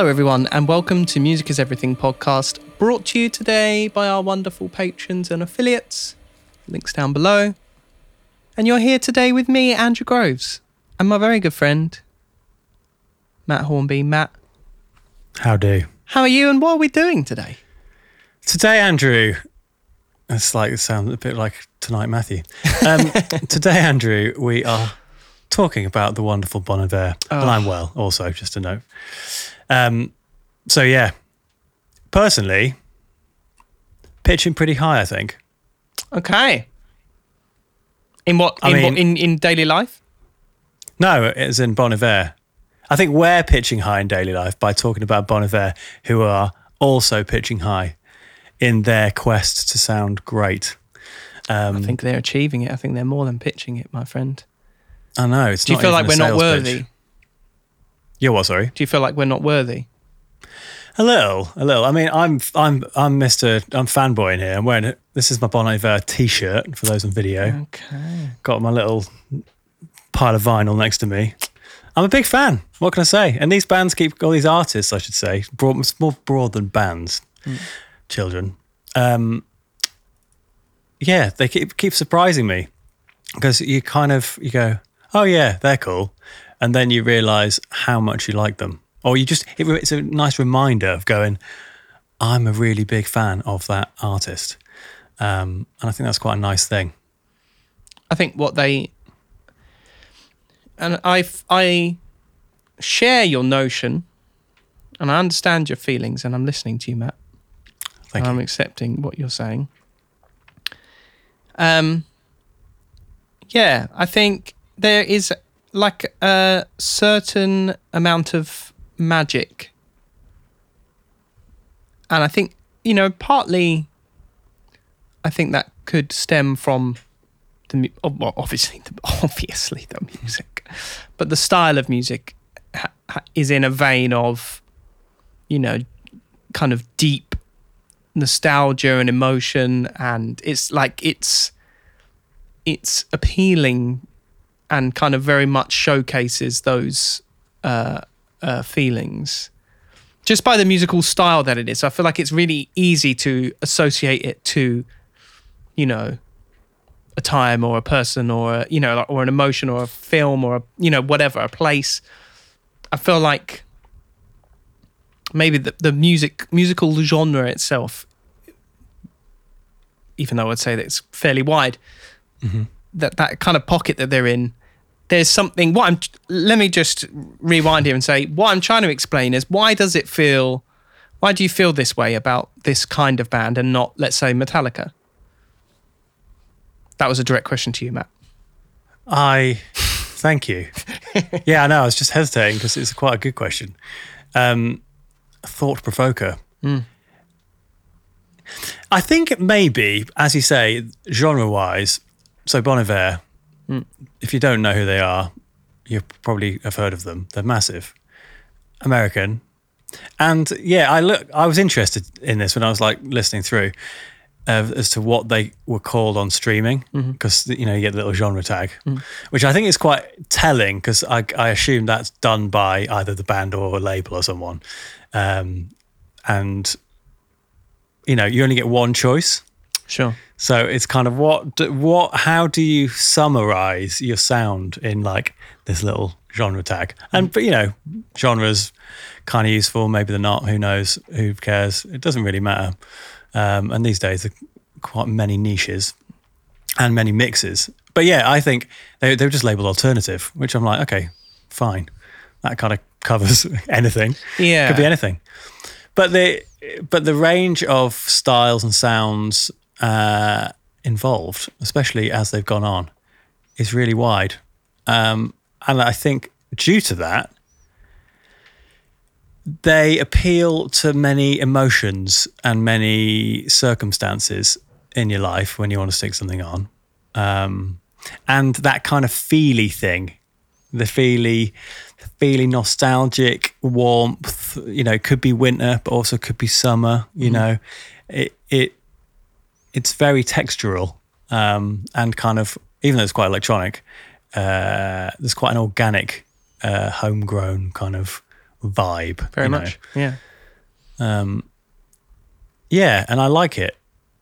Hello, everyone, and welcome to Music is Everything podcast, brought to you today by our wonderful patrons and affiliates. Links down below. And you're here today with me, Andrew Groves, and my very good friend, Matt Hornby. Matt, How do? how are you, and what are we doing today? Today, Andrew. It's like it sounds a bit like tonight, Matthew. Um, today, Andrew, we are talking about the wonderful Bon Iver, Oh. and I'm well. Also, just to note. Um, so yeah, personally, pitching pretty high. I think. Okay. In what? I In, mean- what, in, in daily life? No, it's in Bon Iver. I think we're pitching high in daily life by talking about Bon Iver, who are also pitching high in their quest to sound great. Um, I think they're achieving it. I think they're more than pitching it, my friend. I know. It's Do you feel like we're not worthy? pitch. You're what? Sorry. Do you feel like we're not worthy? A little, a little. I mean, I'm, I'm, I'm Mister. I'm fanboying here. I'm wearing it. This is my Bon Iver T-shirt for those on video. Okay. Got my little pile of vinyl next to me. I'm a big fan. What can I say? And these bands keep all these artists, I should say, broad, it's more broad than bands. Children. Um, yeah, they keep keep surprising me because you kind of you go, oh yeah, they're cool, and then you realise how much you like them, or you just it, it's a nice reminder of going, I'm a really big fan of that artist, um, and I think that's quite a nice thing. I think what they and I I share your notion, and I understand your feelings, and I'm listening to you, Matt. Thank and I'm accepting what you're saying. Um, yeah, I think there is like a certain amount of magic, and I think you know partly. I think that could stem from the oh, well, obviously the, obviously the music, but the style of music ha- ha- is in a vein of, you know, kind of deep nostalgia and emotion, and it's like it's it's appealing and kind of very much showcases those uh, uh, feelings just by the musical style that it is. I feel like it's really easy to associate it to, you know, a time or a person or a, you know or an emotion or a film or a you know whatever a place i feel like maybe the, the music musical genre itself even though i'd say that it's fairly wide that that kind of pocket that they're in there's something what i'm let me just rewind here and say what i'm trying to explain is why does it feel why do you feel this way about this kind of band and not let's say metallica that was a direct question to you, Matt. I thank you. yeah, I know. I was just hesitating because it's quite a good question. Um, thought provoker. I think maybe, as you say, genre wise. So Bon Iver. If you don't know who they are, you probably have heard of them. They're massive, American, and yeah, I look. I was interested in this when I was like listening through uh, as to what they were called on streaming because you know you get the little genre tag, which I think is quite telling because I, I assume that's done by either the band or a label or someone, um, and you know you only get one choice. Sure. So it's kind of what what how do you summarize your sound in like this little genre tag? And but you know, genres kind of useful, maybe they're not, who knows, who cares? It doesn't really matter. Um, and these days there are quite many niches and many mixes. But yeah, I think they they're just labeled alternative, which I'm like, okay, fine. That kind of covers anything Yeah. could be anything. But the but the range of styles and sounds uh, involved, especially as they've gone on, is really wide. Um, and I think due to that, they appeal to many emotions and many circumstances in your life when you want to stick something on. Um, and that kind of feely thing, the feely, feely nostalgic warmth, you know, could be winter, but also could be summer, you know, it, it, it's very textural um, and kind of, even though it's quite electronic, uh, there's quite an organic, uh, homegrown kind of vibe. Very you know. much. Yeah. Um, yeah, and I like it,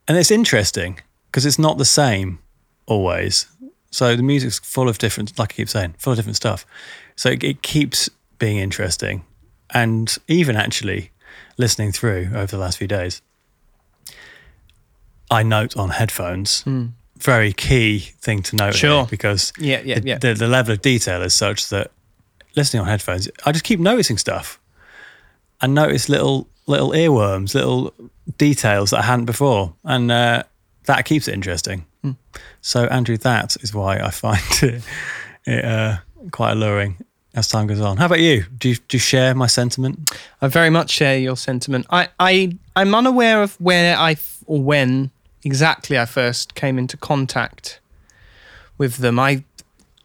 and it's interesting because it's not the same always. So the music's full of different, like I keep saying, full of different stuff. So it, it keeps being interesting, and even actually listening through over the last few days, I note on headphones. Very key thing to note. Sure. because Yeah, yeah, the, yeah. The, the level of detail is such that listening on headphones, I just keep noticing stuff and notice little little earworms, little details that I hadn't before, and uh, that keeps it interesting. Hmm. So, Andrew, that is why I find it, it uh, quite alluring as time goes on. How about you? Do you do you share my sentiment? I very much share your sentiment. I, I, I'm unaware of where I f- or when exactly I first came into contact with them. I,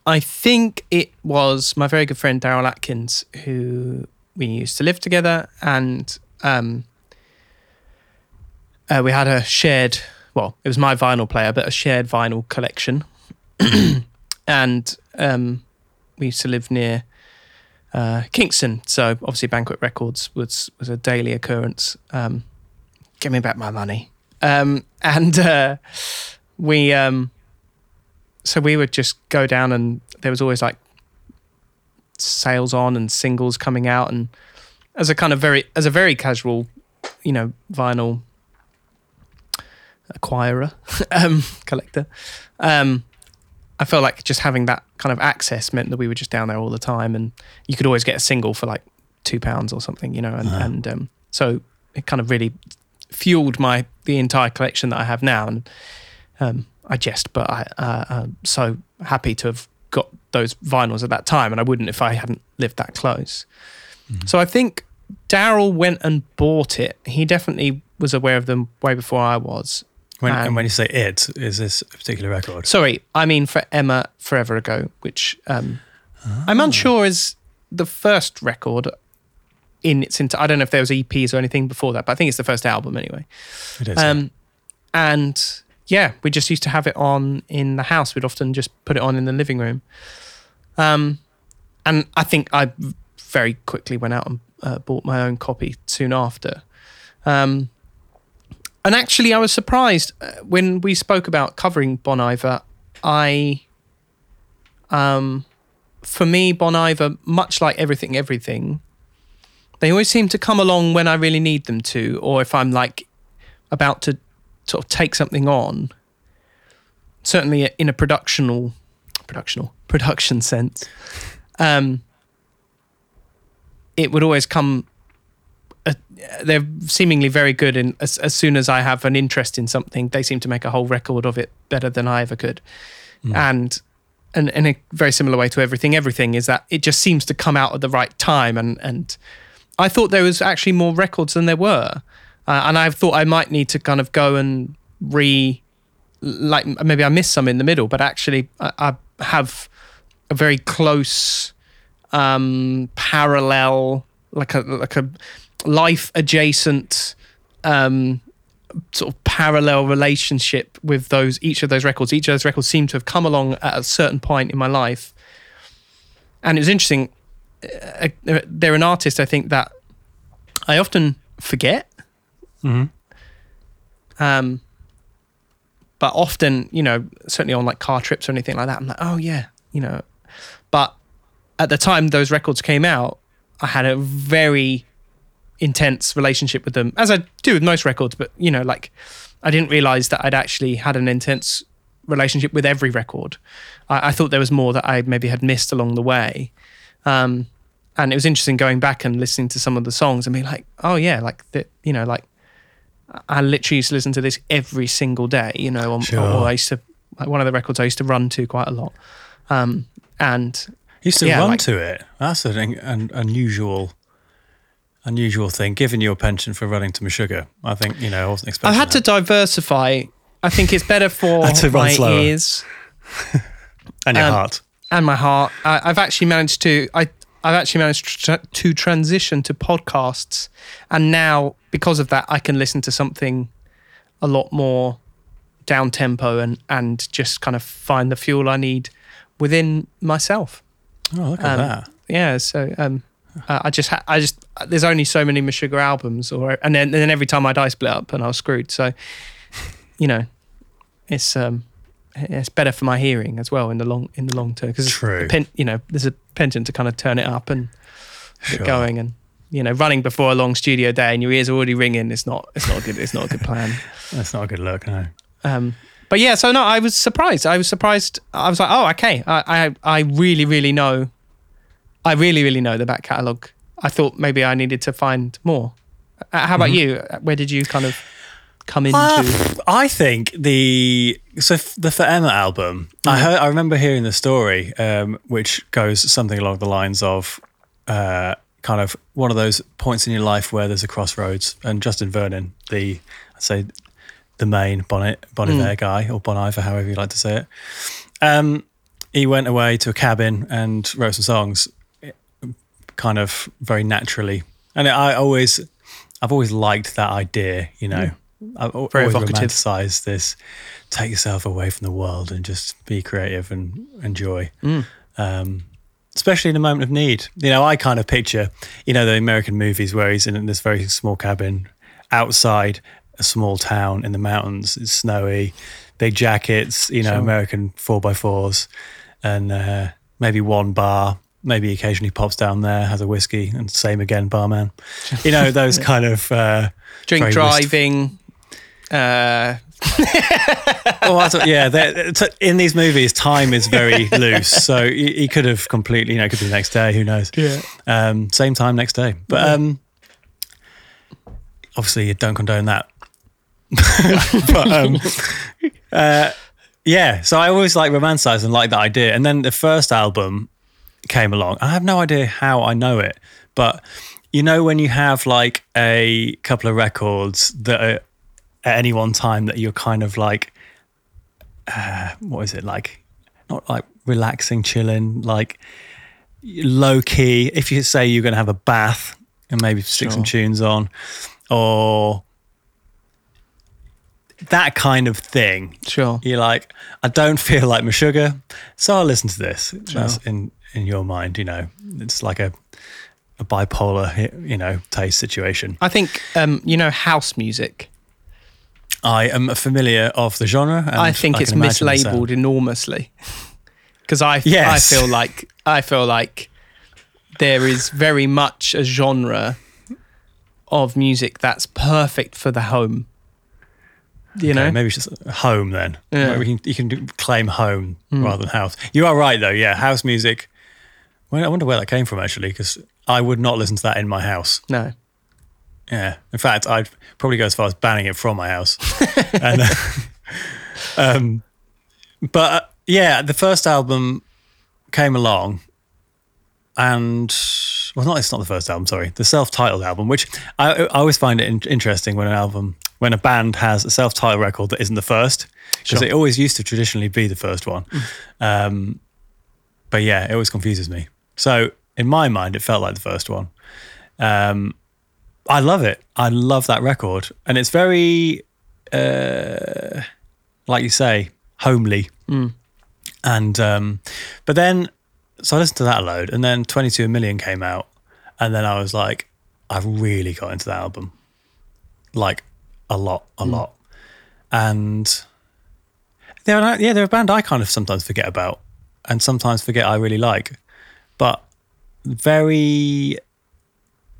I think it was my very good friend Daryl Atkins who we used to live together, and um, uh, we had a shared. Well, it was my vinyl player, but a shared vinyl collection, and um, we used to live near uh, Kingston. So obviously, Banquet Records was was a daily occurrence. Um, give me back my money. Um, and uh, we, um, so we would just go down, and there was always like sales on and singles coming out, and as a kind of very as a very casual, you know, vinyl acquirer, um, collector. Um, I felt like just having that kind of access meant that we were just down there all the time, and you could always get a single for like two pounds or something, you know. And, Uh-huh. and um, so it kind of really fueled my the entire collection that I have now. And um, I jest, but I uh, I'm so happy to have got those vinyls at that time, and I wouldn't if I hadn't lived that close. So I think Daryl went and bought it. He definitely was aware of them way before I was. When, Um, and when you say it, is this a particular record? Sorry, I mean for Emma Forever Ago, which um, I'm unsure is the first record in its entire. I don't know if there was EPs or anything before that, but I think it's the first album anyway. It is. yeah. Um, and yeah, we just used to have it on in the house. We'd often just put it on in the living room. Um, and I think I very quickly went out and uh, bought my own copy soon after. Um, and actually, I was surprised uh, when we spoke about covering Bon Iver. I, um, for me, Bon Iver, much like everything, everything, they always seem to come along when I really need them to, or if I'm like about to sort of take something on. Certainly in a productional, productional production sense, um, it would always come. Uh, they're seemingly very good, and as, as soon as I have an interest in something, they seem to make a whole record of it better than I ever could. And and in a very similar way to everything, everything is that it just seems to come out at the right time, and and I thought there was actually more records than there were, uh, and I thought I might need to kind of go and re, like maybe I missed some in the middle, but actually I, I have a very close um, parallel, like a like a life adjacent um, sort of parallel relationship with those each of those records. Each of those records seem to have come along at a certain point in my life, and it was interesting. Uh, uh, they're an artist I think that I often forget. Mhm. Um, but often, you know, certainly on like car trips or anything like that, I'm like, oh yeah, you know. But at the time those records came out, I had a very intense relationship with them, as I do with most records. But you know, like I didn't realize that I'd actually had an intense relationship with every record. I, I thought there was more that I maybe had missed along the way. Um, and it was interesting going back and listening to some of the songs and being like, oh yeah, like the, you know, like I literally used to listen to this every single day, you know, on, Sure. or I used to like one of the records I used to run to quite a lot. Um, and You used to Yeah, run like- to it. That's an, an unusual, unusual thing. Given your penchant for running to Meshuggah, I think you know I wasn't expecting. I've had to diversify. I think it's better for my slower. ears and your um, heart. and my heart. I, I've actually managed to. I I've actually managed to, to transition to podcasts, and now because of that, I can listen to something a lot more down tempo and and just kind of find the fuel I need within myself. Oh, look at um, that. Yeah. So um, Uh, I just, ha- I just, there's only so many Meshuggah albums, or and then and then Every Time I Die split up and I was screwed. So, you know, it's um, it's better for my hearing as well in the long in the long term because you know, there's a penchant to kind of turn it up and get going and. You know, running before a long studio day and your ears are already ringing. It's not. It's not a good. It's not a good plan. That's not a good look. No. Um, but yeah, so no, I was surprised. I was surprised. I was like, oh, okay. I, I, I really, really know. I really, really know the back catalogue. I thought maybe I needed to find more. Uh, how about you? Uh, Where did you kind of come into? Uh, I think the so f- the For Emma album. I heard. I remember hearing the story, um, which goes something along the lines of, uh, kind of one of those points in your life where there's a crossroads. And Justin Vernon, the I'd say the main Bonnet Bon Iver guy or Bon Iver, however you like to say it. Um, he went away to a cabin and wrote some songs, kind of very naturally. And I always, I've always liked that idea. You know, I've al- Very always evocative. romanticized this. Take yourself away from the world and just be creative and enjoy. Mm. Um, especially in a moment of need. You know, I kind of picture, you know, the American movies where he's in this very small cabin outside a small town in the mountains. It's snowy, big jackets, you know, Sure. American four by fours, and uh, maybe one bar. Maybe occasionally pops down there, has a whiskey, and same again, barman. You know, those kind of. Uh, Drink driving. Uh, oh, I thought, yeah. In these movies, time is very loose, so he, he could have completely, you know, it could be the next day. Who knows? yeah. Um, same time next day. But um, obviously, you don't condone that. but um, uh, yeah, so I always like romanticize and like that idea. And then the first album came along. I have no idea how I know it, but you know when you have like a couple of records that are at any one time that you're kind of like, uh, what is it like? Not like relaxing, chilling, like low key. If you say you're going to have a bath and maybe stick some tunes on, or that kind of thing. Sure. You're like, I don't feel like Meshuggah, so I'll listen to this. That's in in your mind, you know, it's like a a bipolar, you know, taste situation. I think um, you know house music. I am familiar of the genre. And I think it's the sound. mislabeled enormously because I Yes. I feel like I feel like there is very much a genre of music that's perfect for the home. You Okay, know, maybe it's just home then. Yeah. We can, you can claim home hmm. rather than house. You are right though. Yeah, house music. Well, I wonder where that came from actually, because I would not listen to that in my house. no, Yeah. In fact, I'd probably go as far as banning it from my house. and, uh, um, but uh, yeah, the first album came along, and well, not it's not the first album. Sorry, the self-titled album, which I, I always find it in, interesting when an album, when a band has a self-titled record that isn't the first, because Sure. it always used to traditionally be the first one. Um, but yeah, it always confuses me. So in my mind, it felt like the first one. Um, I love it. I love that record, and it's very, uh, like you say, homely. And um, but then, so I listened to that a load, and then Twenty Two Million came out, and then I was like, I really got into that album, like a lot, a lot, and they're an, yeah, they're a band I kind of sometimes forget about, and sometimes forget I really like, but very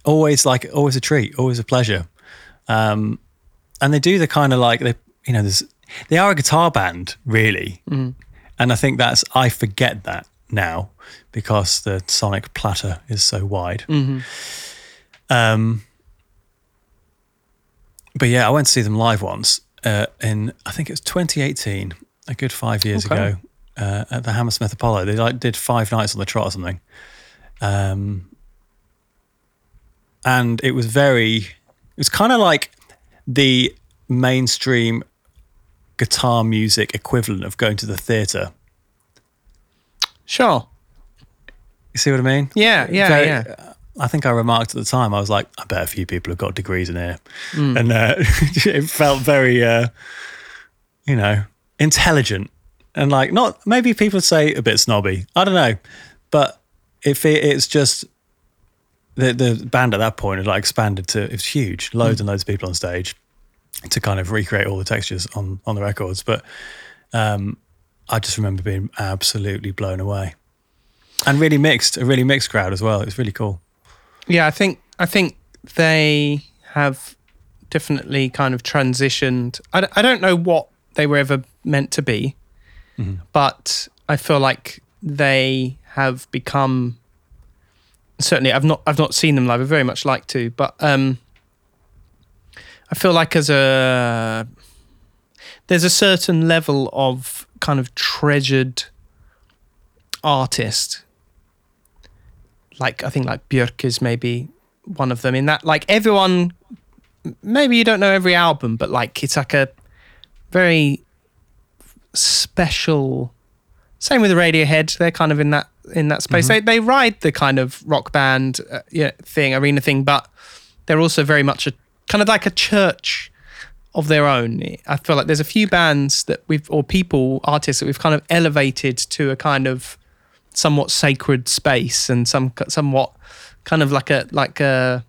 always like always a treat, always a pleasure. Um, and they do the kind of like they, you know, there's they are a guitar band really, and I think that's I forget that now because the sonic platter is so wide. Um, but yeah, I went to see them live once uh, in I think it was 2018, a good five years Okay. ago, uh, at the Hammersmith Apollo. They like did five nights on the trot or something. Um, and it was very it was kind of like the mainstream guitar music equivalent of going to the theater. Sure, you see what i mean? Yeah, yeah, Very- yeah. i think i remarked at the time i was like i bet a few people have got degrees in here. And uh, it felt very uh, you know intelligent. And like not maybe people say a bit snobby i don't know but if it, it's just the the band at that point had like expanded to it was huge, loads and loads of people on stage to kind of recreate all the textures on on the records. But um, I just remember being absolutely blown away, and really mixed, a really mixed crowd as well. It was really cool. Yeah, I think I think they have definitely kind of transitioned. I, d- I don't know what they were ever meant to be, but I feel like they have become. Certainly, I've not I've not seen them live. I very much like to, but um, I feel like as a there's a certain level of kind of treasured artist like I think like Björk is maybe one of them in that like everyone maybe you don't know every album but like it's like a very special same with Radiohead. They're kind of in that in that space. They they ride the kind of rock band uh, yeah thing arena thing but they're also very much a kind of like a church of their own. I feel like there's a few bands that we've or people artists that we've kind of elevated to a kind of somewhat sacred space and some somewhat kind of like a like a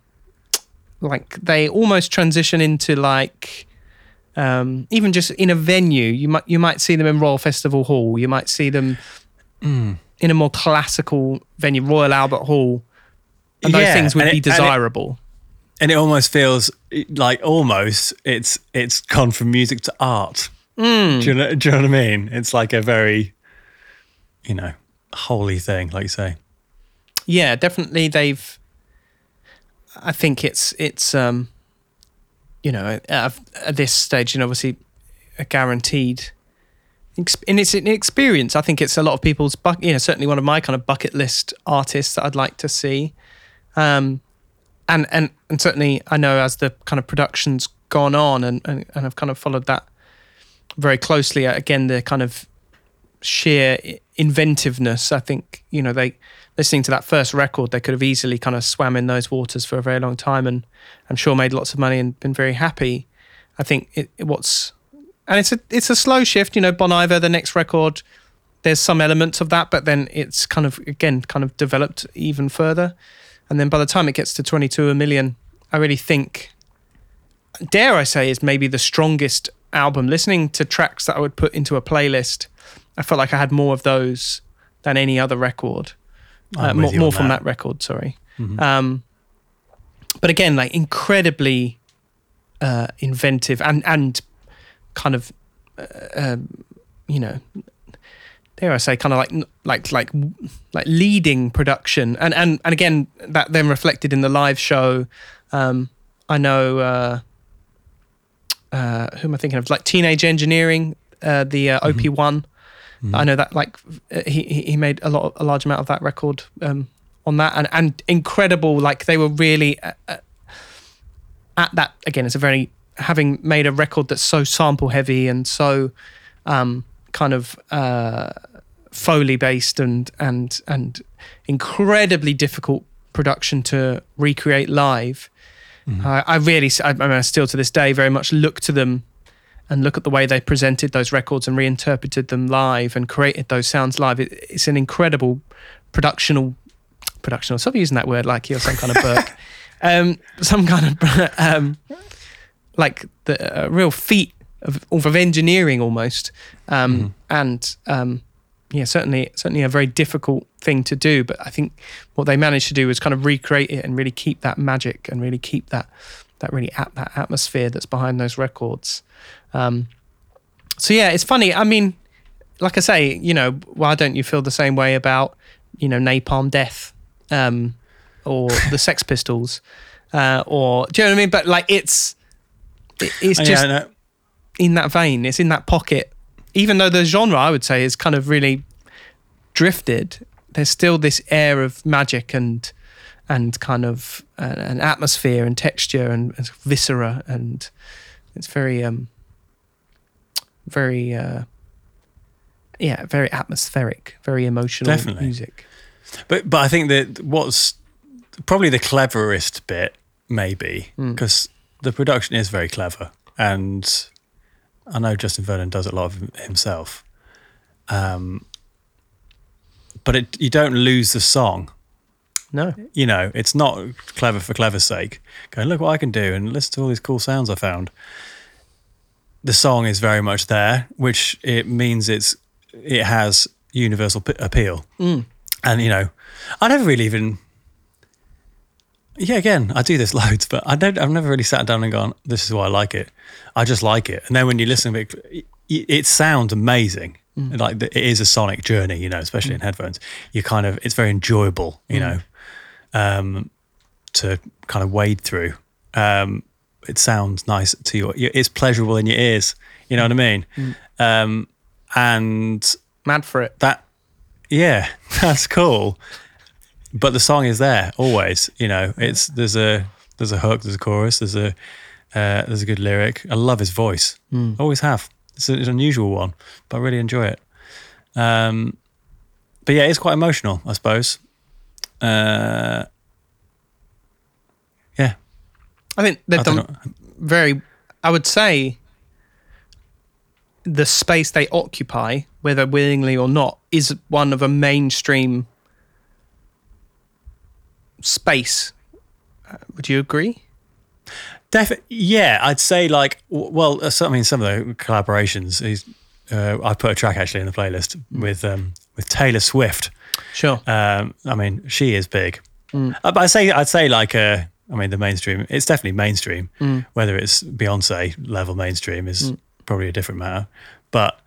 like they almost transition into like um, even just in a venue you might you might see them in Royal Festival Hall you might see them in a more classical venue Royal Albert Hall and those things would be it- and it- desirable and it almost feels like almost it's it's gone from music to art. Hmm. Do, you know, do you know what I mean? It's like a very, you know, holy thing, like you say. yeah definitely they've i think it's it's um you know at, at this stage you know obviously a guaranteed and it's an experience i think it's a lot of people's you know certainly one of my kind of bucket list artists that i'd like to see um and and and certainly i know as the kind of production's gone on and and, and i've kind of followed that very closely again the kind of sheer inventiveness. I think you know they listening to that first record, they could have easily kind of swam in those waters for a very long time, and I'm sure made lots of money and been very happy. I think it, it- what's and it's a it's a slow shift. You know, Bon Iver, the next record, there's some elements of that, but then it's kind of again kind of developed even further, and then by the time it gets to 22 a million, I really think, dare I say, is maybe the strongest album. Listening to tracks that I would put into a playlist, I felt like I had more of those than any other record. Uh, more more from that. that record, sorry. Um, but again, like incredibly uh, inventive and and kind of, uh, um, you know, dare I say, kind of like like like like leading production, and and and again that then reflected in the live show. Um, I know uh, uh, who am I thinking of? Like Teenage Engineering, uh, the uh, OP one. I know that like uh, he he made a lot a large amount of that record um, on that, and and incredible. Like they were really uh, uh, at that again. It's a very having made a record that's so sample heavy and so um, kind of uh, foley based and and and incredibly difficult production to recreate live. I I really, I mean, I still to this day very much look to them and look at the way they presented those records and reinterpreted them live and created those sounds live. It, it's an incredible productional, productional. Stop using that word like you're some kind of berk. um, some kind of um, like the a real feat of, of engineering almost, um, and um, yeah, certainly certainly a very difficult thing to do. But I think what they managed to do was kind of recreate it and really keep that magic and really keep that that really at that atmosphere that's behind those records. Um, so yeah, it's funny. I mean, like I say, you know, why don't you feel the same way about you know Napalm Death um, or the Sex Pistols, uh, or do you know what I mean? But like, it's it- it's just yeah, in that vein. It's in that pocket. Even though the genre, I would say, is kind of really drifted, there's still this air of magic and and kind of uh, an atmosphere and texture and, and viscera, and it's very um very uh yeah very atmospheric, very emotional Definitely. music. But but I think that what's probably the cleverest bit, maybe, Hmm. because the production is very clever, and I know Justin Vernon does a lot of himself. Um, but it, you don't lose the song. No. You know, it's not clever for clever's sake. Going, look what I can do and listen to all these cool sounds I found. The song is very much there, which it means it's it has universal p- appeal. And you know, I never really even. Yeah, again, I do this loads, but I don't. I've never really sat down and gone, "This is why I like it." I just like it, and then when you listen to it, it, it sounds amazing. Like it is a sonic journey, you know, especially in headphones. You kind of, it's very enjoyable, you know, um, to kind of wade through. Um, it sounds nice to your. It's pleasurable in your ears. You know what I mean? Um, and Mad for it. that yeah that's cool but the song is there always you know it's there's a there's a hook there's a chorus there's a uh, there's a good lyric i love his voice always have it's, a, it's an unusual one but i really enjoy it um but yeah it's quite emotional i suppose uh yeah I think they've I very. I would say the space they occupy, whether willingly or not, is one of a mainstream space. Uh, would you agree? Defi- yeah, I'd say like well, uh, I mean, some of the collaborations. Is, uh, I put a track actually in the playlist with um, with Taylor Swift. Sure. Um, I mean, she is big, uh, but I say I'd say like uh, I mean, the mainstream. It's definitely mainstream. Whether it's Beyonce level mainstream is probably a different matter, but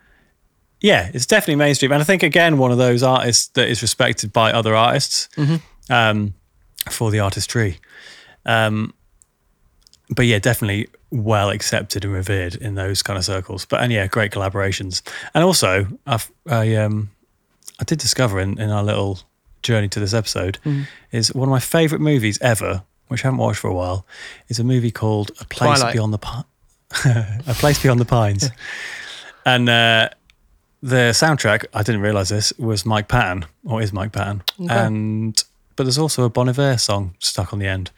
yeah, it's definitely mainstream. And I think again, one of those artists that is respected by other artists um, for the artistry. Um, but yeah, definitely well accepted and revered in those kind of circles. But and yeah, great collaborations. And also, I've, I um, I did discover in, in our little journey to this episode is one of my favourite movies ever, which I haven't watched for a while, is a movie called A Place Twilight. Beyond the A Place Beyond the Pines. and uh, the soundtrack, I didn't realise this, was Mike Patton, or is Mike Patton. And but there's also a Bon Iver song stuck on the end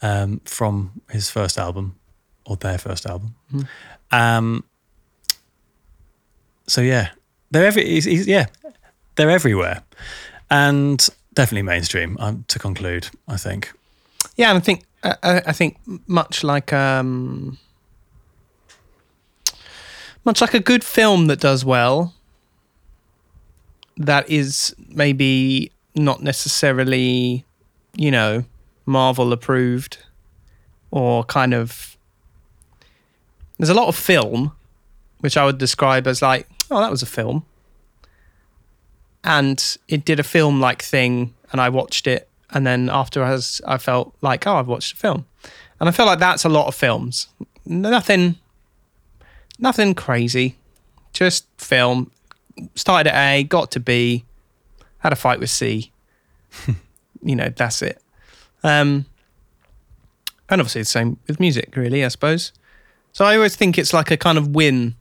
um, from his first album, or their first album. Um, so yeah, they're every he's, he's, yeah, they're everywhere, and definitely mainstream. Um, to conclude, I think. Yeah, and I think I, I think much like um, much like a good film that does well, that is maybe not necessarily, you know, Marvel approved, or kind of. There's a lot of film, which I would describe as like, oh, that was a film, and it did a film like thing, and I watched it, and then after as I felt like, oh, I've watched a film, and I feel like that's a lot of films. Nothing, nothing crazy, just film. Started at A, got to B, had a fight with C. you know, that's it. Um, and obviously the same with music, really, I suppose. So I always think it's like a kind of win,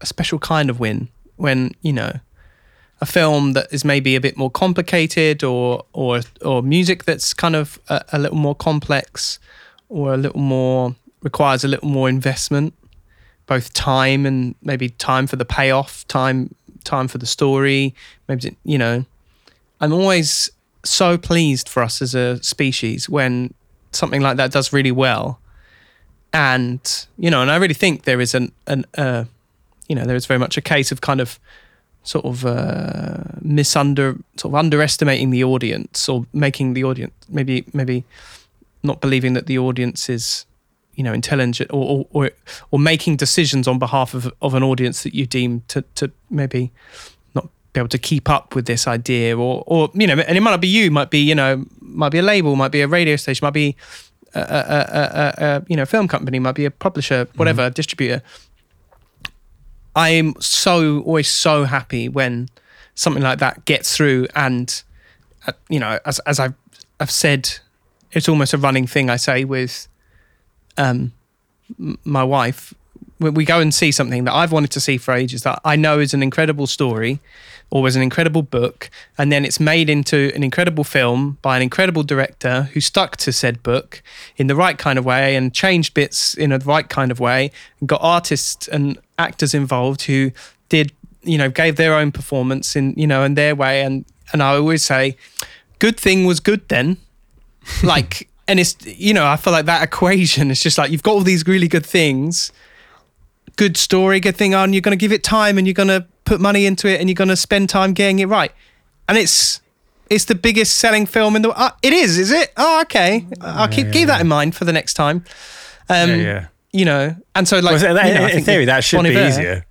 a special kind of win when you know a film that is maybe a bit more complicated or or or music that's kind of a, a little more complex or a little more requires a little more investment both time and maybe time for the payoff time time for the story maybe you know. I'm always so pleased for us as a species when something like that does really well. And you know and i really think there is an an uh, you know there is very much a case of kind of sort of uh, misunder sort of underestimating the audience or making the audience maybe maybe not believing that the audience is you know intelligent or or or, or making decisions on behalf of, of an audience that you deem to to maybe not be able to keep up with this idea or or you know and it might not be you might be you know might be a label might be a radio station might be a, a, a, a, a you know film company might be a publisher whatever distributor I'm so always so happy when something like that gets through, and uh, you know, as as I've I've said, it's almost a running thing I say with um my wife. When we go and see something that I've wanted to see for ages that I know is an incredible story or was an incredible book and then it's made into an incredible film by an incredible director who stuck to said book in the right kind of way and changed bits in a right kind of way and got artists and actors involved who did you know gave their own performance in you know in their way and and I always say good thing was good then. Like, and it's you know, I feel like that equation is just like you've got all these really good things, good story, good thing on. You're going to give it time, and you're going to put money into it, and you're going to spend time getting it right. And it's it's the biggest selling film in the. Uh, it is, is it? Oh, okay. I'll keep yeah, keep that in mind for the next time. Um, yeah, yeah. You know, and so like Well, that- you know, I in theory, that should Bon be easier.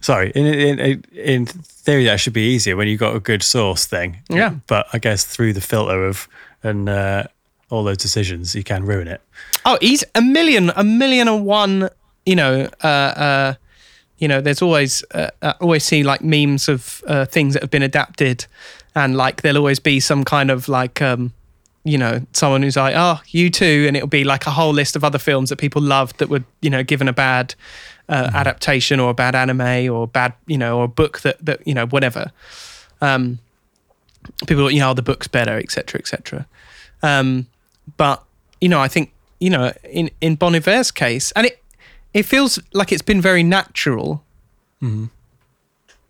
Sorry, in, in in theory, that should be easier when you've got a good source thing. Yeah. But I guess through the filter of and uh, all those decisions, you can ruin it. Oh, he's a million, a million and one. You know, uh, uh, you know. There's always, uh, uh, always see like memes of uh, things that have been adapted, and like there'll always be some kind of like, um, you know, someone who's like, oh, you too, and it'll be like a whole list of other films that people loved that were, you know, given a bad uh, adaptation or a bad anime or bad, you know, or a book that that you know, whatever. Um, people, you know, the book's better, etc., etc. Um, but you know, I think you know, in in Bon Iver's case, and it it feels like it's been very natural.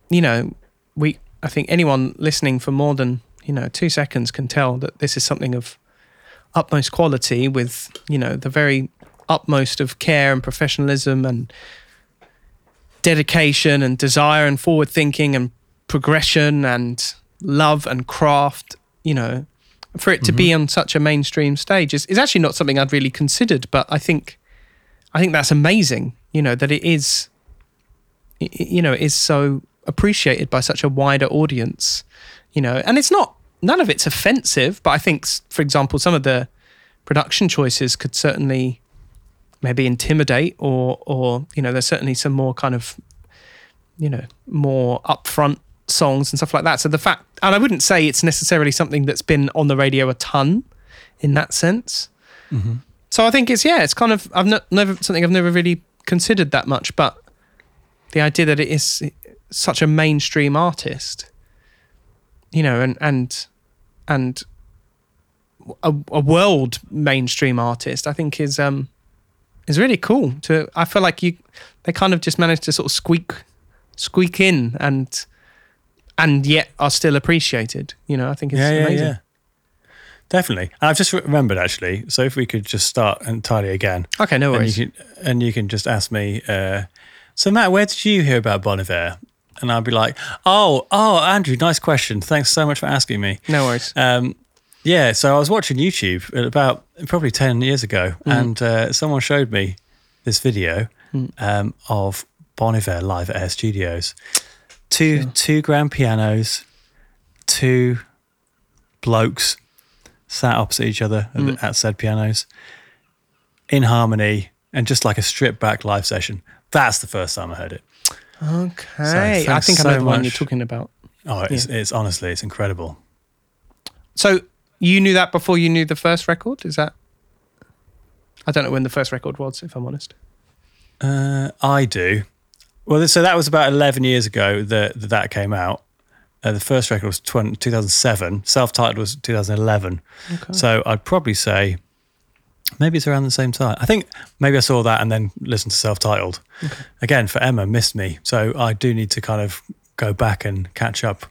You know, we I think anyone listening for more than you know two seconds can tell that this is something of utmost quality with you know the very utmost of care and professionalism and dedication and desire and forward thinking and progression and love and craft you know. For it to be mm-hmm. on such a mainstream stage is, is actually not something I'd really considered but I think I think that's amazing you know that it is you know is so appreciated by such a wider audience you know. And it's not none of it's offensive but I think for example some of the production choices could certainly maybe intimidate or or you know there's certainly some more kind of you know more upfront songs and stuff like that. So the fact and i wouldn't say it's necessarily something that's been on the radio a ton in that sense. Mm-hmm. So i think it's yeah it's kind of i've no, never something i've never really considered that much but the idea that it is such a mainstream artist you know and and and a, a world mainstream artist i think is um is really cool to i feel like you they kind of just managed to sort of squeak squeak in and and yet are still appreciated you know i think it's yeah, yeah, amazing yeah. Definitely. And I've just remembered actually. So if we could just start entirely again, okay no and you can and you can just ask me. Uh, so Matt, where did you hear about Bon Iver? And I'd be like, oh, oh, Andrew, nice question. Thanks so much for asking me. no worries Um, yeah, so I was watching YouTube about probably 10 years ago, Mm. and uh, someone showed me this video Mm. um, of Bon Iver live at Air Studios. Two, two grand pianos, two blokes sat opposite each other Mm. the, at said pianos in harmony and just like a stripped back live session. That's the first time I heard it. Okay i thanks think i know so the one you're talking about Oh, it's, it's honestly, it's incredible. so you knew that before you knew the first record is that i don't know when the first record was if i'm honest Uh, I do. Well, so that was about 11 years ago that that, that came out. Uh, the first record was 20, 2007. Self-titled was 2011. okay So I'd probably say maybe it's around the same time. I think maybe I saw that and then listened to self-titled. Again, for Emma, missed me. So I do need to kind of go back and catch up.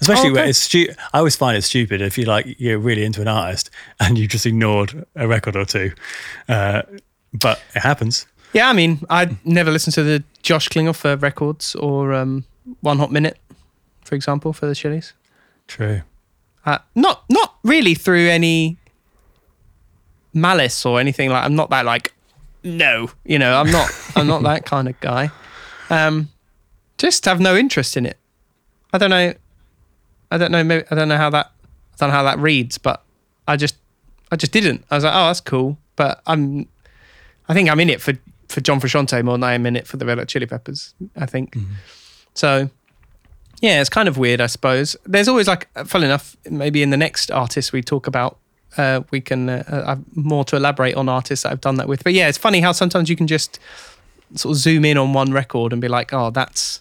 Especially Oh, where it's stu- I always find it stupid if you like you're really into an artist and you just ignored a record or two. Uh, but it happens. yeah i mean i never listened to the josh klinghoffer records or um, one hot minute for example for the chili's True. Uh, not not really through any malice or anything like. I'm not that like, no, you know, I'm not. I'm not that kind of guy. Um, just have no interest in it. I don't know. I don't know. Maybe I don't know how that. I don't know how that reads, but I just, I just didn't. I was like, oh, that's cool, but I'm. I think I'm in it for for John Frusciante more than I am in it for the Red Hot Chili Peppers. I think. So yeah, it's kind of weird, I suppose. There's always like, funnily enough, maybe in the next artist we talk about, uh, we can uh, uh, have more to elaborate on artists that I've done that with. But yeah, it's funny how sometimes you can just sort of zoom in on one record and be like, oh, that's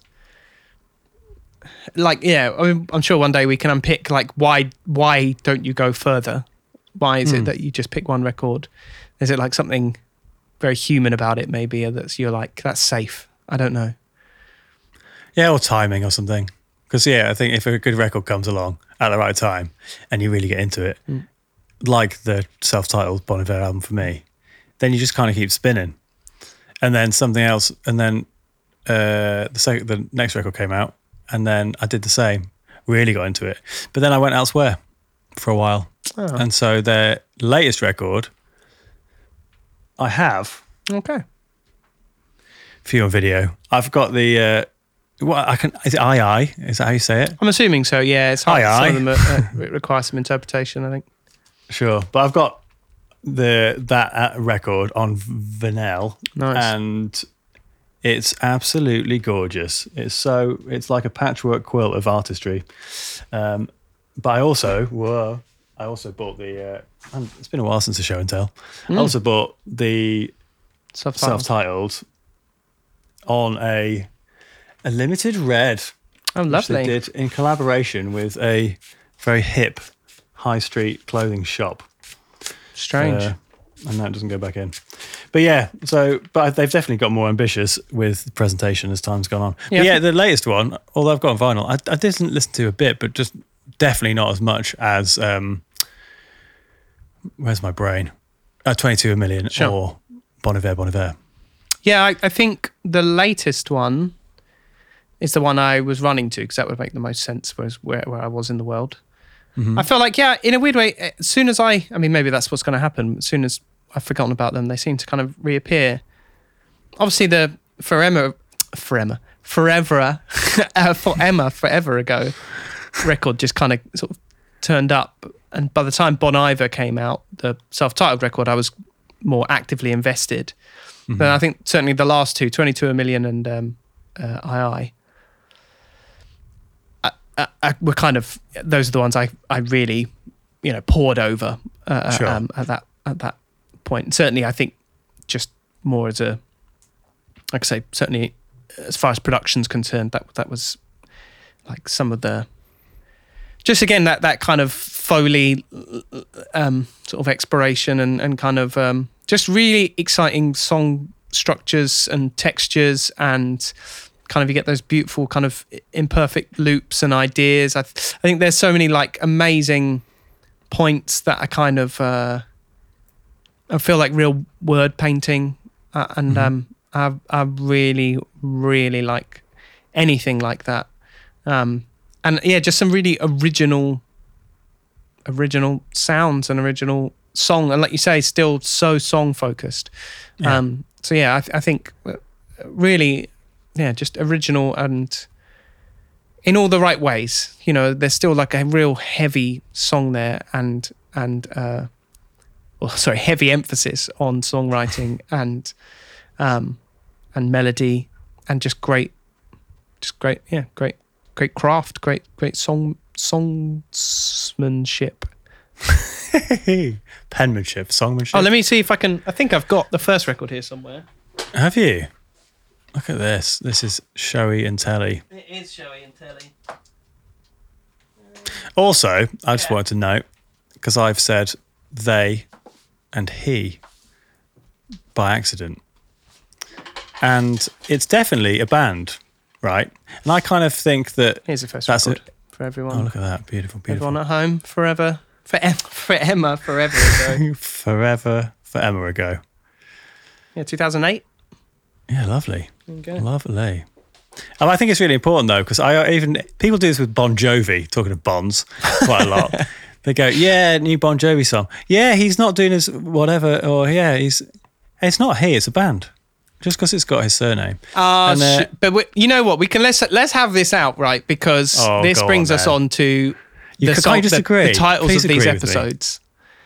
like, yeah. I mean, I'm sure one day we can unpick like why why don't you go further? Why is Hmm. it that you just pick one record? Is it like something very human about it? Maybe that's you're like that's safe. I don't know. Yeah, or timing or something. Because yeah, I think if a good record comes along, at the right time and you really get into it, like the self-titled Bon Iver album for me, then you just kind of keep spinning, and then something else, and then uh, the second, the next record came out, and then I did the same, really got into it, but then I went elsewhere for a while, Oh. and so their latest record, I have Okay. for your video. I've got the uh, what I can is it I I is that how you say it? I'm assuming so. Yeah, it's hard. Aye, Some of them are, uh, it requires some interpretation. I think. Sure, but I've got the that uh, record on vinyl, Nice. and it's absolutely gorgeous. It's so it's like a patchwork quilt of artistry. Um, but I also whoa, I also bought the. Uh, and it's been a while since the show and tell. I also bought the Self-titled. self-titled on a a limited red Oh, which they lovely. did in collaboration with a very hip high street clothing shop. Strange. Uh, and that doesn't go back in. But yeah, so but they've definitely got more ambitious with the presentation as time's gone on. Yeah, but yeah, the latest one, although I've got on vinyl, I, I didn't listen to a bit, but just definitely not as much as um, where's my brain? Uh, Twenty two a million Sure. or Bon Iver, Bon Iver. Yeah, I, I think the latest one is the one I was running to because that would make the most sense whereas where, where I was in the world. I felt like, yeah, in a weird way, as soon as I, I mean, maybe that's what's going to happen. As soon as I've forgotten about them, they seem to kind of reappear. Obviously, the Forever, Forever, Forever, uh, for Emma, Forever ago record just kind of sort of turned up. And by the time Bon Iver came out, the self titled record, I was more actively invested. But I think certainly the last two, 22 a million and um, uh, II, I, I, I, were kind of those are the ones I, I really, you know, poured over uh, Sure. um, at that at that point. Certainly, I think just more as a, like I say, certainly as far as production's concerned, that that was like some of the, just again that that kind of foley um, sort of exploration and and kind of um, just really exciting song structures and textures and kind of you get those beautiful kind of imperfect loops and ideas. I, th- I think there's so many like amazing points that are kind of uh, I feel like real word painting uh, and um, I I really really like anything like that. Um, and yeah, just some really original original sounds and original song and like you say still so song focused Yeah. um so yeah I, th- I think uh, really yeah just original and in all the right ways you know there's still like a real heavy song there and and uh well sorry heavy emphasis on songwriting and um and melody and just great just great yeah great great craft great great song songsmanship Penmanship, songmanship. Oh, let me see if I can. I think I've got the first record here somewhere. Have you? Look at this. This is showy and telly. It is showy and telly. Also, I just Yeah. wanted to note because I've said they and he by accident, and it's definitely a band, right? And I kind of think that. Here's the first That's record it. for everyone. Oh, look at that! Beautiful, beautiful. everyone at home forever. For, em- for Emma, forever ago. Forever, for Emma ago. yeah, 2008. Yeah, lovely, There you go. Lovely. And I think it's really important though because I even people do this with Bon Jovi, talking of Bonds quite a lot. they go, "Yeah, new Bon Jovi song. Yeah, he's not doing his whatever, or yeah, he's. It's not he, it's a band. Just because it's got his surname. Uh, And, uh, sh- but we, you know what? We can let's let's have this out right because Oh, this brings on, us on to You the, song, the, the titles Please of these episodes.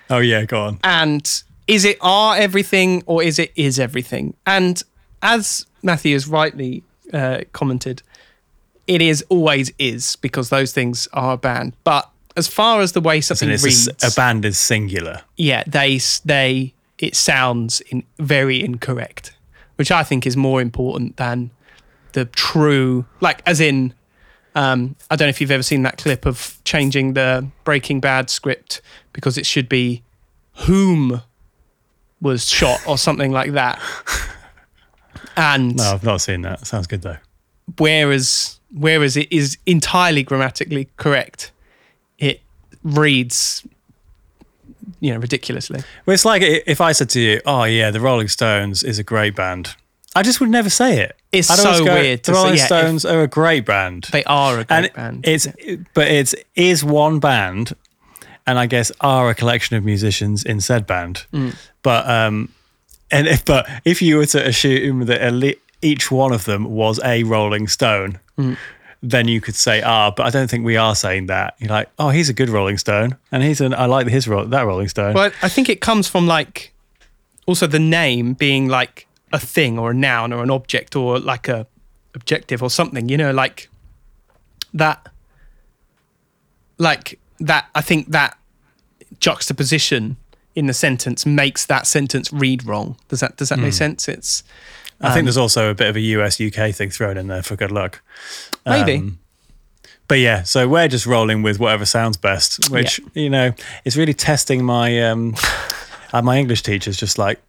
Oh yeah, go on. and is it are everything or is it is everything? And as Matthew has rightly uh, commented, it is always is because those things are banned. But as far as the way something it's a reads, s- a, band is singular. yeah, they they it sounds in, very incorrect, which I think is more important than the true like as in. Um, I don't know if you've ever seen that clip of changing the Breaking Bad script because it should be whom was shot or something like that. And No, I've not seen that. Sounds good though. whereas whereas it is entirely grammatically correct, it reads, you know, ridiculously. Well, it's like if I said to you, "Oh yeah, the Rolling Stones is a great band," I just would never say it. It's so go, weird The to say, Rolling yeah, Stones are a great band, They are a great and band. it's but it's is one band, and I guess are a collection of musicians in said band. Mm. But um, and if but if you were to assume that at each one of them was a Rolling Stone. Mm. Then you could say, ah, but I don't think we are saying that. You're like, oh, he's a good Rolling Stone, and he's an I like his that Rolling Stone. Well, I think it comes from like also the name being like a thing or a noun or an object or like a objective or something, you know, like that like that I think that juxtaposition in the sentence makes that sentence read wrong. Does that does that Hmm. make sense? It's I Um, think there's also a bit of a US UK thing thrown in there for good luck. maybe. Um, but yeah, so we're just rolling with whatever sounds best, which you know is really testing my um, uh, my English teacher's just like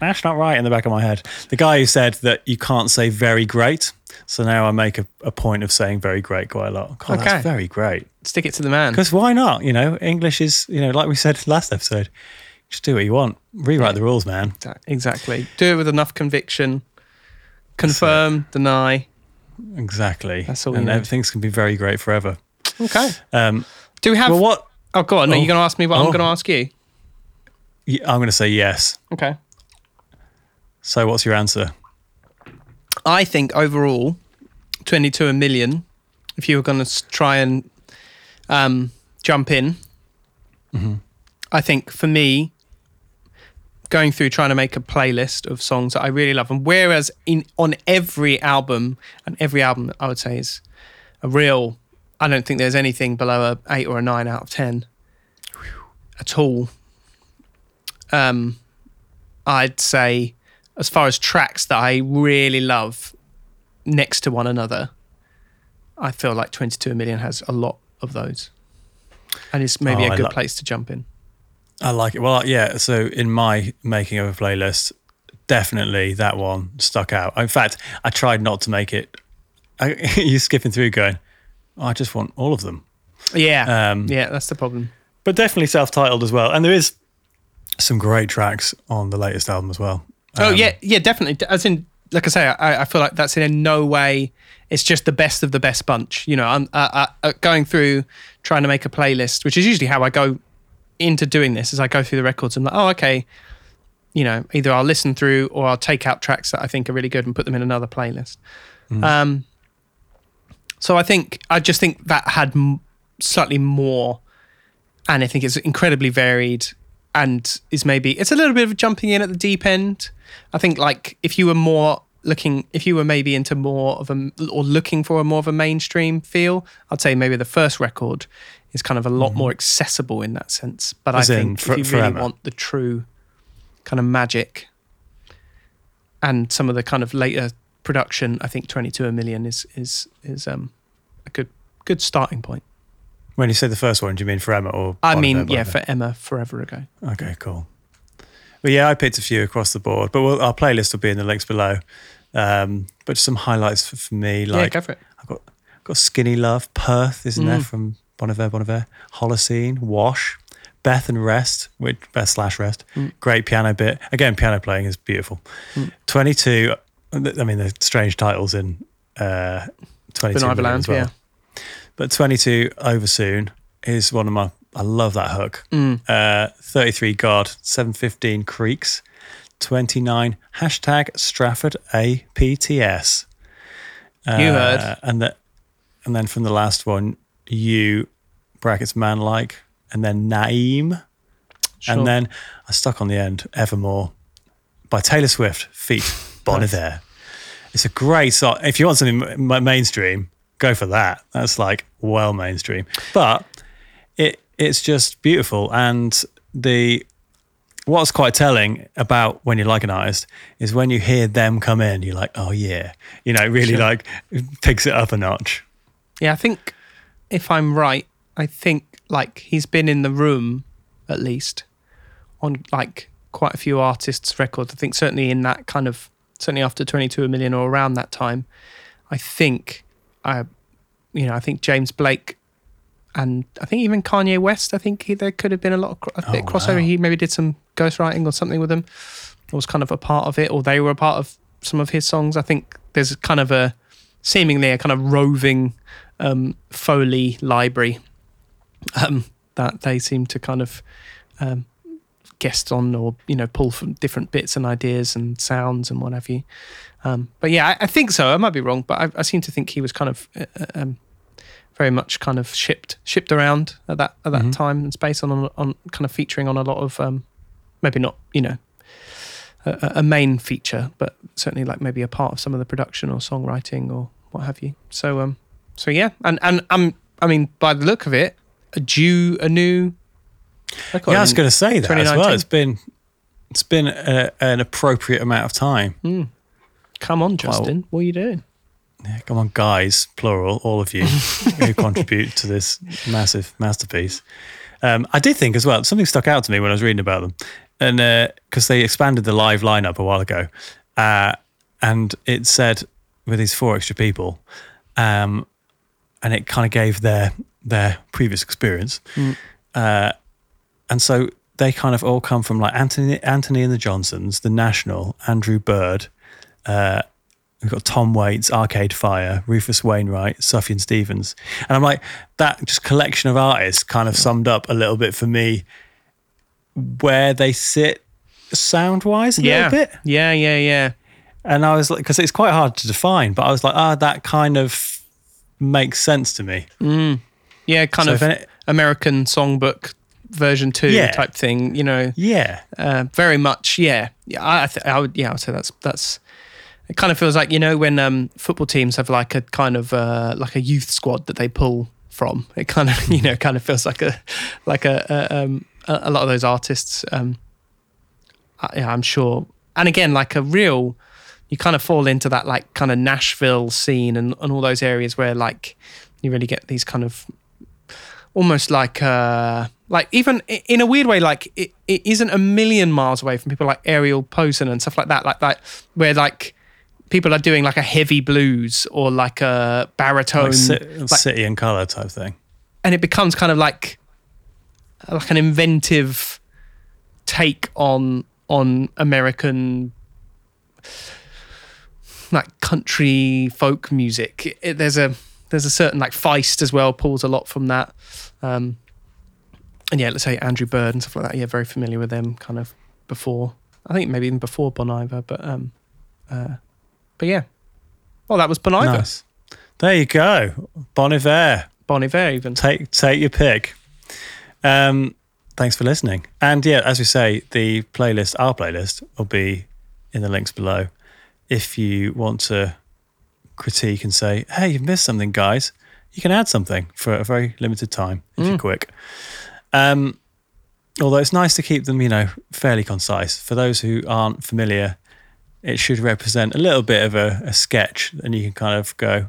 that's not right in the back of my head. The guy who said that you can't say very great, so now I make a, a point of saying very great quite a lot. God, Okay. that's very great. Stick it to the man. Because why not? You know, English is you know like we said last episode, just do what you want, rewrite the rules, man. Exactly. Do it with enough conviction. Confirm, deny. Exactly. That's all and you need. everything's can be very great forever. Okay. Um, Do we have well, what Oh, go on. Are Oh. you going to ask me what I'm Oh. going to ask you? y- I'm going to say yes. Okay. So what's your answer? I think overall, 22 a million, if you were going to try and um, jump in, I think for me, going through trying to make a playlist of songs that I really love, and whereas in on every album, and every album I would say is a real, I don't think there's anything below a eight or a nine out of ten at all. Um, I'd say as far as tracks that I really love next to one another, I feel like 22 Million has a lot of those. And it's maybe Oh, a good lo- place to jump in. I like it. Well, yeah. So in my making of a playlist, definitely that one stuck out. In fact, I tried not to make it. I, you're skipping through, going, oh, I just want all of them. Yeah. Um, yeah, that's the problem. But definitely self-titled as well, and there is some great tracks on the latest album as well. oh, Um, yeah, yeah, definitely. As in, like I say, I, I feel like that's in no way, it's just the best of the best bunch. You know, I'm uh, uh, going through trying to make a playlist, which is usually how I go into doing this, as I go through the records. I'm like, oh, okay. You know, either I'll listen through or I'll take out tracks that I think are really good and put them in another playlist. Um, so I think I just think that had m- slightly more, and I think it's incredibly varied, and is maybe it's a little bit of jumping in at the deep end. I think like if you were more looking, if you were maybe into more of a or looking for a more of a mainstream feel, I'd say maybe the first record is kind of a lot more accessible in that sense. But As I think for- if you really want the true kind of magic and some of the kind of later production, I think 22 a million is is is um a good good starting point. When you say the first one, do you mean for Emma or? I mean, yeah, for Emma forever ago. Okay, cool. Well, yeah, I picked a few across the board, but we'll, our playlist will be in the links below. Um, but some highlights for, for me, yeah, like go for it. I've got got Skinny Love, Perth, isn't there Bon Iver, Boniver, Holocene, Wash, Beth and Rest, which Beth slash Rest, Mm. great piano bit. Again, piano playing is beautiful. Mm. Twenty two. I mean, the strange titles in uh, twenty two Bon Iver as well. yeah. But twenty two over soon is one of my. I love that hook. Mm. Uh, 33 God, 715 Creeks, 29 hashtag Strafford APTS. You heard. Uh, And, the, and then from the last one, you brackets man like, and then Naeem. Sure. And then I stuck on the end, Evermore by Taylor Swift, feat Bon Nice. Iver. It's a great song. If you want something ma- mainstream, go for that. That's like well mainstream. But it it's just beautiful and the what's quite telling about when you like an artist is when you hear them come in you're like oh yeah you know it really Sure. like picks it up a notch Yeah, I think if I'm right, I think like he's been in the room at least on like quite a few artists' records. I think certainly in that kind of certainly after 22 a million or around that time, I think I, you know, I think James Blake and I think even Kanye West. I think he, there could have been a lot of a bit Oh, crossover. wow. He maybe did some ghostwriting or something with them. Or was kind of a part of it, or they were a part of some of his songs. I think there's kind of a seemingly a kind of roving um, Foley library um, that they seem to kind of um, guest on or you know pull from different bits and ideas and sounds and what have you. Um, but yeah, I, I think so. I might be wrong, but I, I seem to think he was kind of uh, uh, um, very much kind of shipped shipped around at that at that Mhm. time and space on on kind of featuring on a lot of um, maybe not you know a, a- a main feature, but certainly like maybe a part of some of the production or songwriting or what have you. So um, so yeah, and and um, I mean by the look of it, a due a new. record Yeah, I was going to say that as well. It's been it's been a, an appropriate amount of time. Mm. Come on, Justin. What are you doing? Yeah, come on, guys, plural, all of you who contribute to this massive masterpiece. Um, I did think as well, something stuck out to me when I was reading about them, and because they expanded the live lineup a while ago, uh, and it said with these four extra people, um, and it kind of gave their their previous experience, Mm. uh, and so they kind of all come from like Antony Antony and the Johnsons, the National, Andrew Bird. Uh, We've got Tom Waits, Arcade Fire, Rufus Wainwright, Sufjan Stevens. And I'm like, that just collection of artists kind of summed up a little bit for me where they sit sound wise a yeah, little bit. yeah, yeah, yeah. And I was like, because it's quite hard to define, but I was like, ah, that kind of makes sense to me. Yeah, kind So of any- American songbook version two Yeah. type thing. You know, Yeah. uh, very much. Yeah, yeah. I, I, th- I would. Yeah, I would say that's that's. It kind of feels like you know when um, football teams have like a kind of uh, like a youth squad that they pull from. It kind of you know kind of feels like a like a a, um, a, lot of those artists. Um, I, yeah, I'm sure. And again, like a real, you kind of fall into that like kind of Nashville scene and, and all those areas where like you really get these kind of almost like uh like even in a weird way like it, it isn't a million miles away from people like Ariel Posen and stuff like that like that where like people are doing like a heavy blues or like a baritone Like, like- City and Colour type thing. and it becomes kind of like like an inventive take on on American like country folk music. It- it- there's a there's a certain like Feist as well pulls a lot from that. Um, and yeah, let's say Andrew Bird and stuff like that. Yeah, very familiar with them kind of before. I think maybe even before Bon Iver, but um, uh, but yeah. Well, that was Bon Iver, Nice. There you go. Bon Iver. Bon Iver even. take take your pick. Um, thanks for listening. And yeah, as we say, the playlist, our playlist, will be in the links below. If you want to critique and say, "Hey, you've missed something, guys," you can add something for a very limited time if you're quick. Um, although it's nice to keep them, you know, fairly concise. For those who aren't familiar, it should represent a little bit of a, a sketch, and you can kind of go,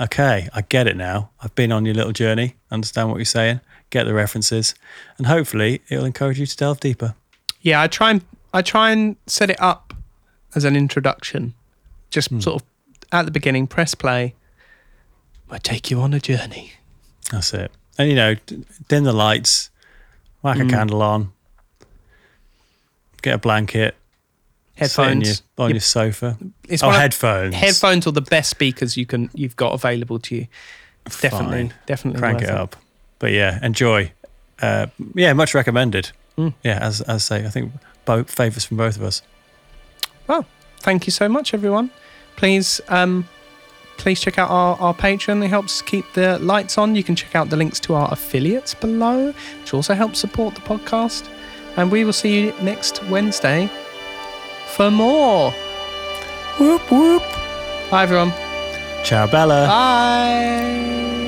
okay, I get it now. I've been on your little journey, understand what you're saying, get the references, and hopefully it'll encourage you to delve deeper. Yeah, I try and I try and set it up as an introduction. Just sort of at the beginning, press play. I take you on a journey. That's it. And you know, dim the lights, whack a candle on, get a blanket, Headphones. your, on Your- your sofa. it's Oh, headphones. headphones are the best speakers you can you've got available to you. Definitely, Fine. definitely Crank worth it up. But yeah, enjoy. Uh, yeah, much recommended. Mm. Yeah, as as I say, I think both favors from both of us. Well, thank you so much, everyone. Please, um, please check out our, our Patreon. It helps keep the lights on. You can check out the links to our affiliates below, which also helps support the podcast. And we will see you next Wednesday for more. Whoop whoop. Bye, everyone. Ciao, Bella. Bye.